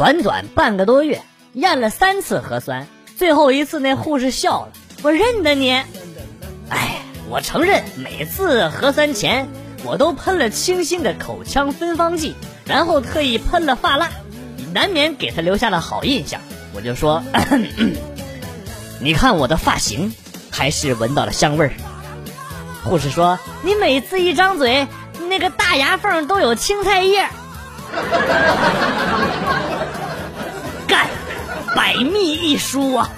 短短半个多月，验了三次核酸，最后一次那护士笑了，我认得你。哎，我承认每次核酸前我都喷了清新的口腔芬芳剂，然后特意喷了发蜡，难免给他留下了好印象。我就说，你看我的发型，还是闻到了香味儿。护士说，你每次一张嘴，那个大牙缝都有青菜叶。输啊！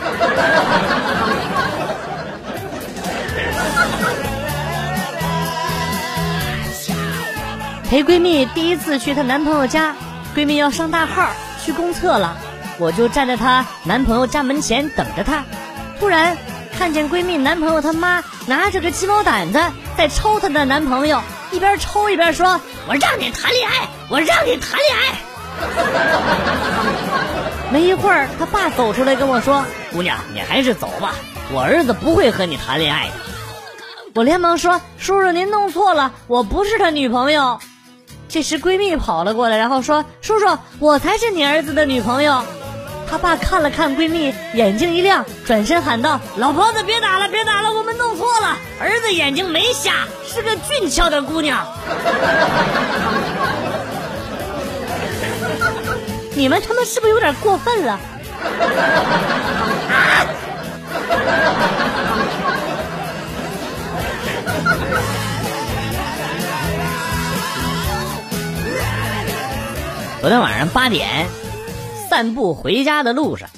陪闺蜜第一次去她男朋友家，闺蜜要上大号去公厕了，我就站在她男朋友家门前等着她。突然看见闺蜜男朋友他妈拿着个鸡毛掸子在抽她的男朋友，一边抽一边说：“我让你谈恋爱，我让你谈恋爱。”没一会儿，他爸走出来跟我说：“姑娘，你还是走吧，我儿子不会和你谈恋爱的。”我连忙说：“叔叔，您弄错了，我不是他女朋友。”这时，闺蜜跑了过来，然后说：“叔叔，我才是你儿子的女朋友。”他爸看了看闺蜜，眼睛一亮，转身喊道：“老婆子，别打了，别打了，我们弄错了，儿子眼睛没瞎，是个俊俏的姑娘。”你们他妈是不是有点过分了？昨天晚上八点，散步回家的路上，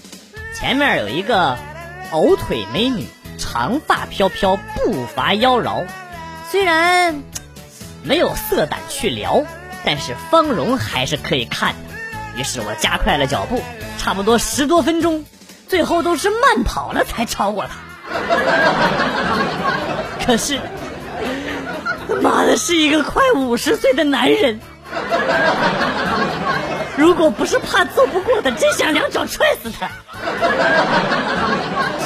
前面有一个藕腿美女，长发飘飘，步伐妖娆。虽然没有色胆去撩，但是芳容还是可以看。于是我加快了脚步，差不多十多分钟，最后都是慢跑了才超过他。可是，妈的是一个快五十岁的男人，如果不是怕揍不过他，真想两脚踹死他，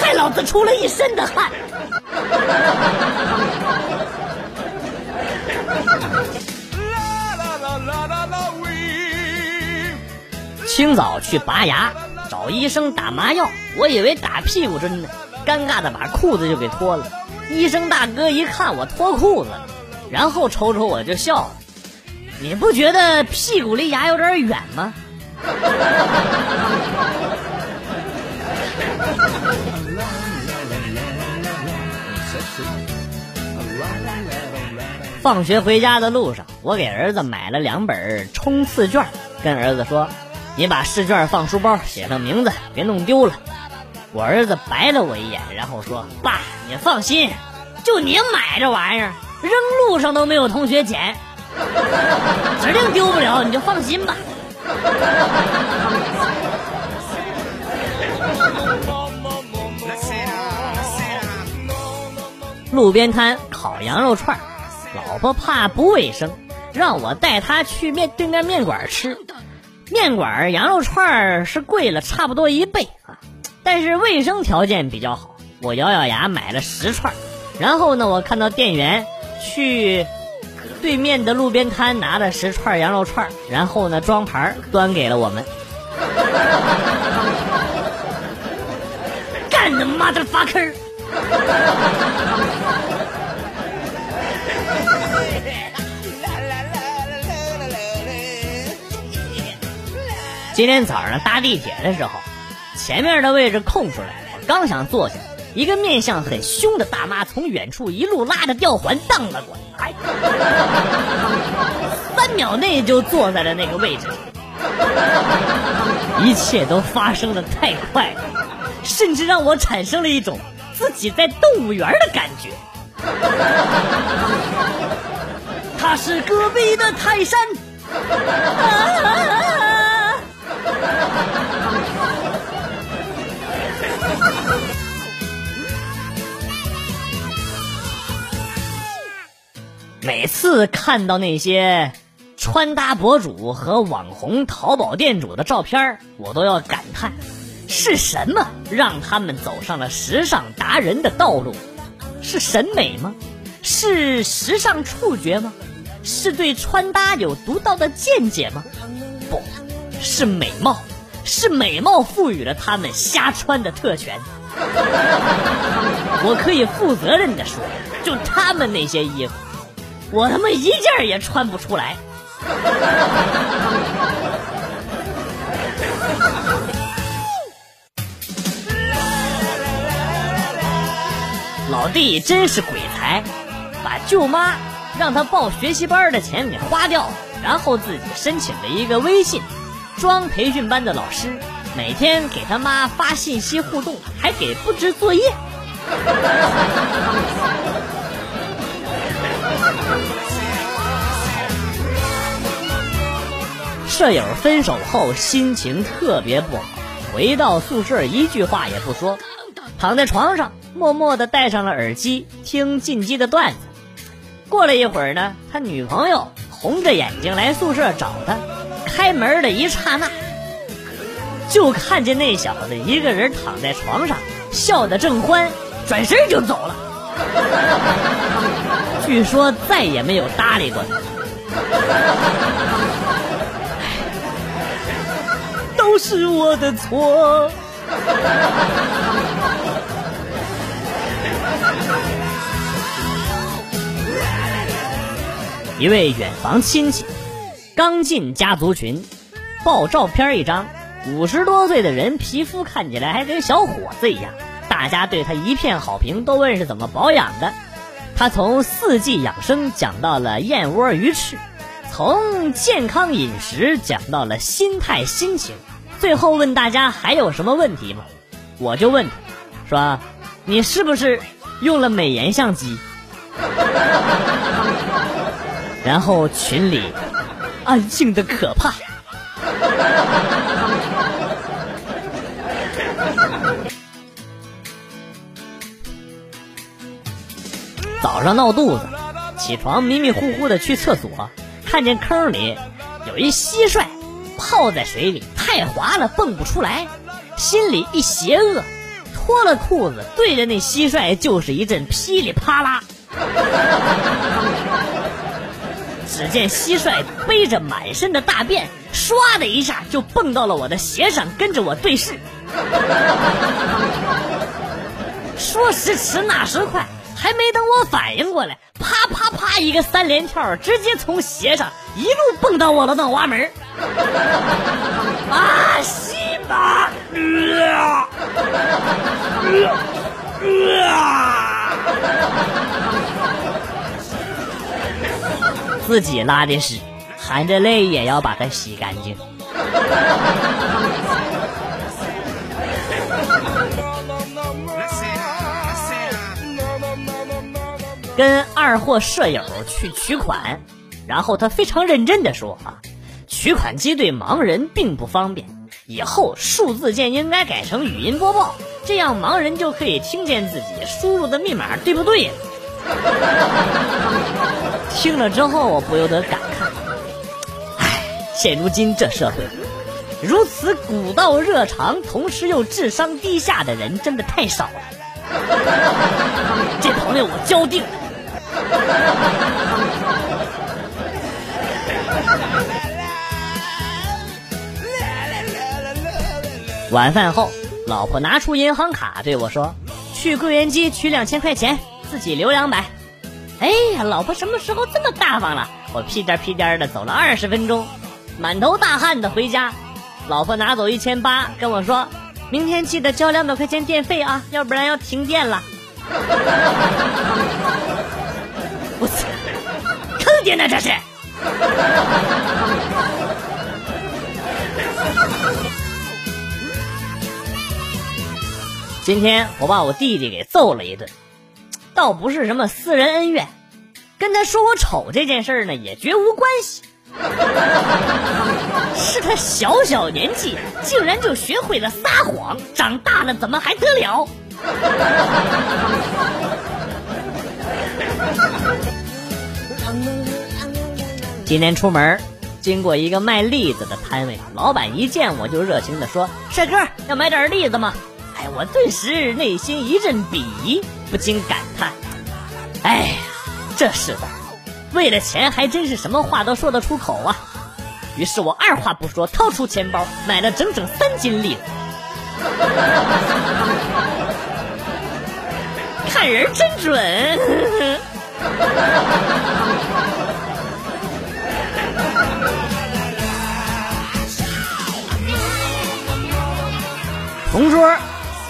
害老子出了一身的汗。清早去拔牙，找医生打麻药，我以为打屁股针呢，尴尬的把裤子就给脱了。医生大哥一看我脱裤子，然后瞅瞅我就笑了。你不觉得屁股离牙有点远吗？放学回家的路上，我给儿子买了两本冲刺卷，跟儿子说。你把试卷放书包，写上名字，别弄丢了。我儿子白了我一眼，然后说：“爸，你放心，就你买这玩意儿，扔路上都没有同学捡，指定丢不了，你就放心吧。”路边摊烤羊肉串，老婆怕不卫生，让我带她去面对面面馆吃。面馆羊肉串是贵了差不多一倍啊，但是卫生条件比较好。我咬咬牙买了十串，然后呢，我看到店员去对面的路边摊拿了十串羊肉串，然后呢装盘端给了我们。干的 motherfucker！今天早上搭地铁的时候，前面的位置空出来了，我刚想坐下，一个面相很凶的大妈从远处一路拉着吊环荡了过来，三秒内就坐在了那个位置。一切都发生的太快了，甚至让我产生了一种自己在动物园的感觉。他是隔壁的泰山。每次看到那些穿搭博主和网红淘宝店主的照片，我都要感叹：是什么让他们走上了时尚达人的道路？是审美吗？是时尚触觉吗？是对穿搭有独到的见解吗？不。是美貌，是美貌赋予了他们瞎穿的特权。我可以负责任的说，就他们那些衣服，我他妈一件也穿不出来。老弟真是鬼才，把舅妈让他报学习班的钱给花掉，然后自己申请了一个微信，装培训班的老师，每天给他妈发信息互动，还给布置作业。舍友分手后心情特别不好，回到宿舍一句话也不说，躺在床上默默的戴上了耳机听进击的段子。过了一会儿呢，他女朋友红着眼睛来宿舍找他，开门的一刹那，就看见那小子一个人躺在床上笑得正欢，转身就走了。据说再也没有搭理过他。是我的错。一位远房亲戚刚进家族群，爆照片一张，五十多岁的人，皮肤看起来还跟小伙子一样。大家对他一片好评，都问是怎么保养的。他从四季养生讲到了燕窝鱼翅，从健康饮食讲到了心态心情。最后问大家还有什么问题吗？我就问他，说你是不是用了美颜相机？然后群里安静的可怕。早上闹肚子，起床迷迷糊糊的去厕所，看见坑里有一蟋蟀泡在水里。太滑了，蹦不出来，心里一邪恶，脱了裤子对着那蟋蟀就是一阵噼里啪啦。只见蟋蟀背着满身的大便，唰的一下就蹦到了我的鞋上，跟着我对视。说时迟，那时快，还没等我反应过来，啪啪啪一个三连跳，直接从鞋上一路蹦到我的脑瓜门。啊！西巴！自己拉的屎，含着泪也要把它洗干净。跟二货舍友去取款，然后他非常认真的说啊。取款机对盲人并不方便，以后数字键应该改成语音播报，这样盲人就可以听见自己输入的密码对不对了。听了之后，我不由得感叹：唉，现如今这社会，如此古道热肠，同时又智商低下的人真的太少了。这朋友我交定了。晚饭后，老婆拿出银行卡对我说：“去柜员机取两千块钱，自己留两百。”哎呀，老婆什么时候这么大方了？我屁颠屁颠的走了二十分钟，满头大汗的回家。老婆拿走一千八，跟我说：“明天记得交两百块钱电费啊，要不然要停电了。” 我操，坑爹呢这是！今天我把我弟弟给揍了一顿，倒不是什么私人恩怨，跟他说我丑这件事呢也绝无关系。是他小小年纪竟然就学会了撒谎，长大了怎么还得了？今天出门，经过一个卖栗子的摊位，老板一见我就热情的说：“帅哥，要买点栗子吗？”哎，我顿时内心一阵鄙夷，不禁感叹：“哎呀，这世道，为了钱还真是什么话都说得出口啊！”于是我二话不说，掏出钱包买了整整三斤栗子。看人真准。呵呵同桌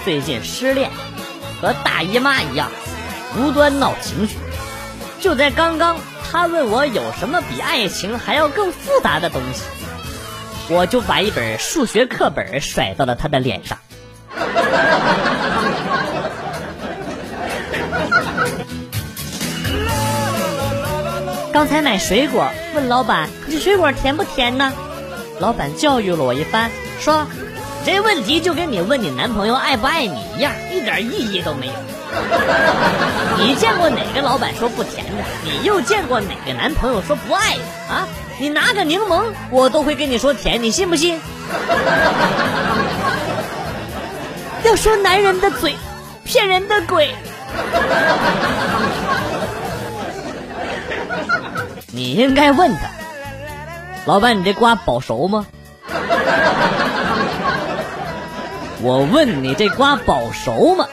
最近失恋，和大姨妈一样，无端闹情绪。就在刚刚，他问我有什么比爱情还要更复杂的东西，我就把一本数学课本甩到了他的脸上。刚才买水果，问老板这水果甜不甜呢？老板教育了我一番，说这问题就跟你问你男朋友爱不爱你一样，一点意义都没有。你见过哪个老板说不甜的？你又见过哪个男朋友说不爱的？啊？你拿个柠檬，我都会跟你说甜，你信不信？要说男人的嘴，骗人的鬼。你应该问他，老板，你这瓜保熟吗？我问你，这瓜保熟吗？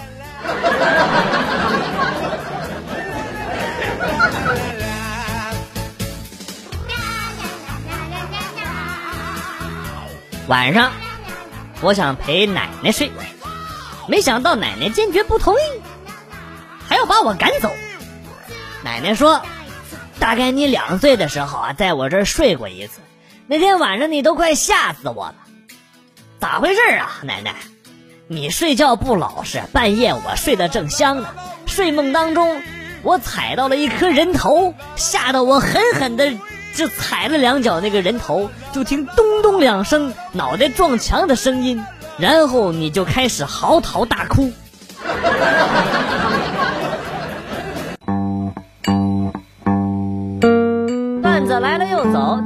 晚上，我想陪奶奶睡，没想到奶奶坚决不同意，还要把我赶走。奶奶说。大概你两岁的时候啊，在我这儿睡过一次，那天晚上你都快吓死我了，咋回事啊，奶奶？你睡觉不老实，半夜我睡得正香呢，睡梦当中我踩到了一颗人头，吓得我狠狠的就踩了两脚那个人头，就听咚咚两声脑袋撞墙的声音，然后你就开始嚎啕大哭。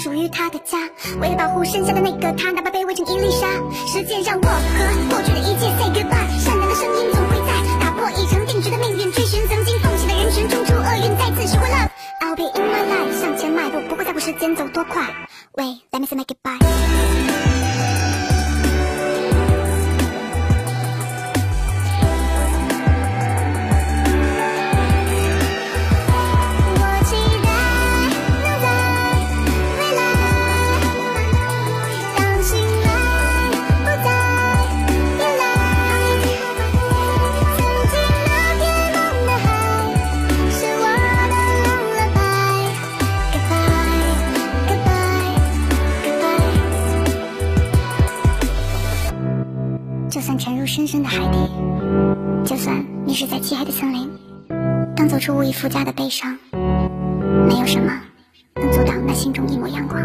属于他的家，为了保护剩下的那个他，哪怕被围成一粒沙。时间让我和过去的一切 say goodbye。善良的声音总会在打破已成定局的命运，追寻曾经放弃的人群，冲出厄运，再次学会 love。I'll be in my life，向前迈步，不会在乎时间走多快。Wait，let me say goodbye。潜入深深的海底，就算迷失在漆黑的森林，当走出无以复加的悲伤，没有什么能阻挡那心中一抹阳光。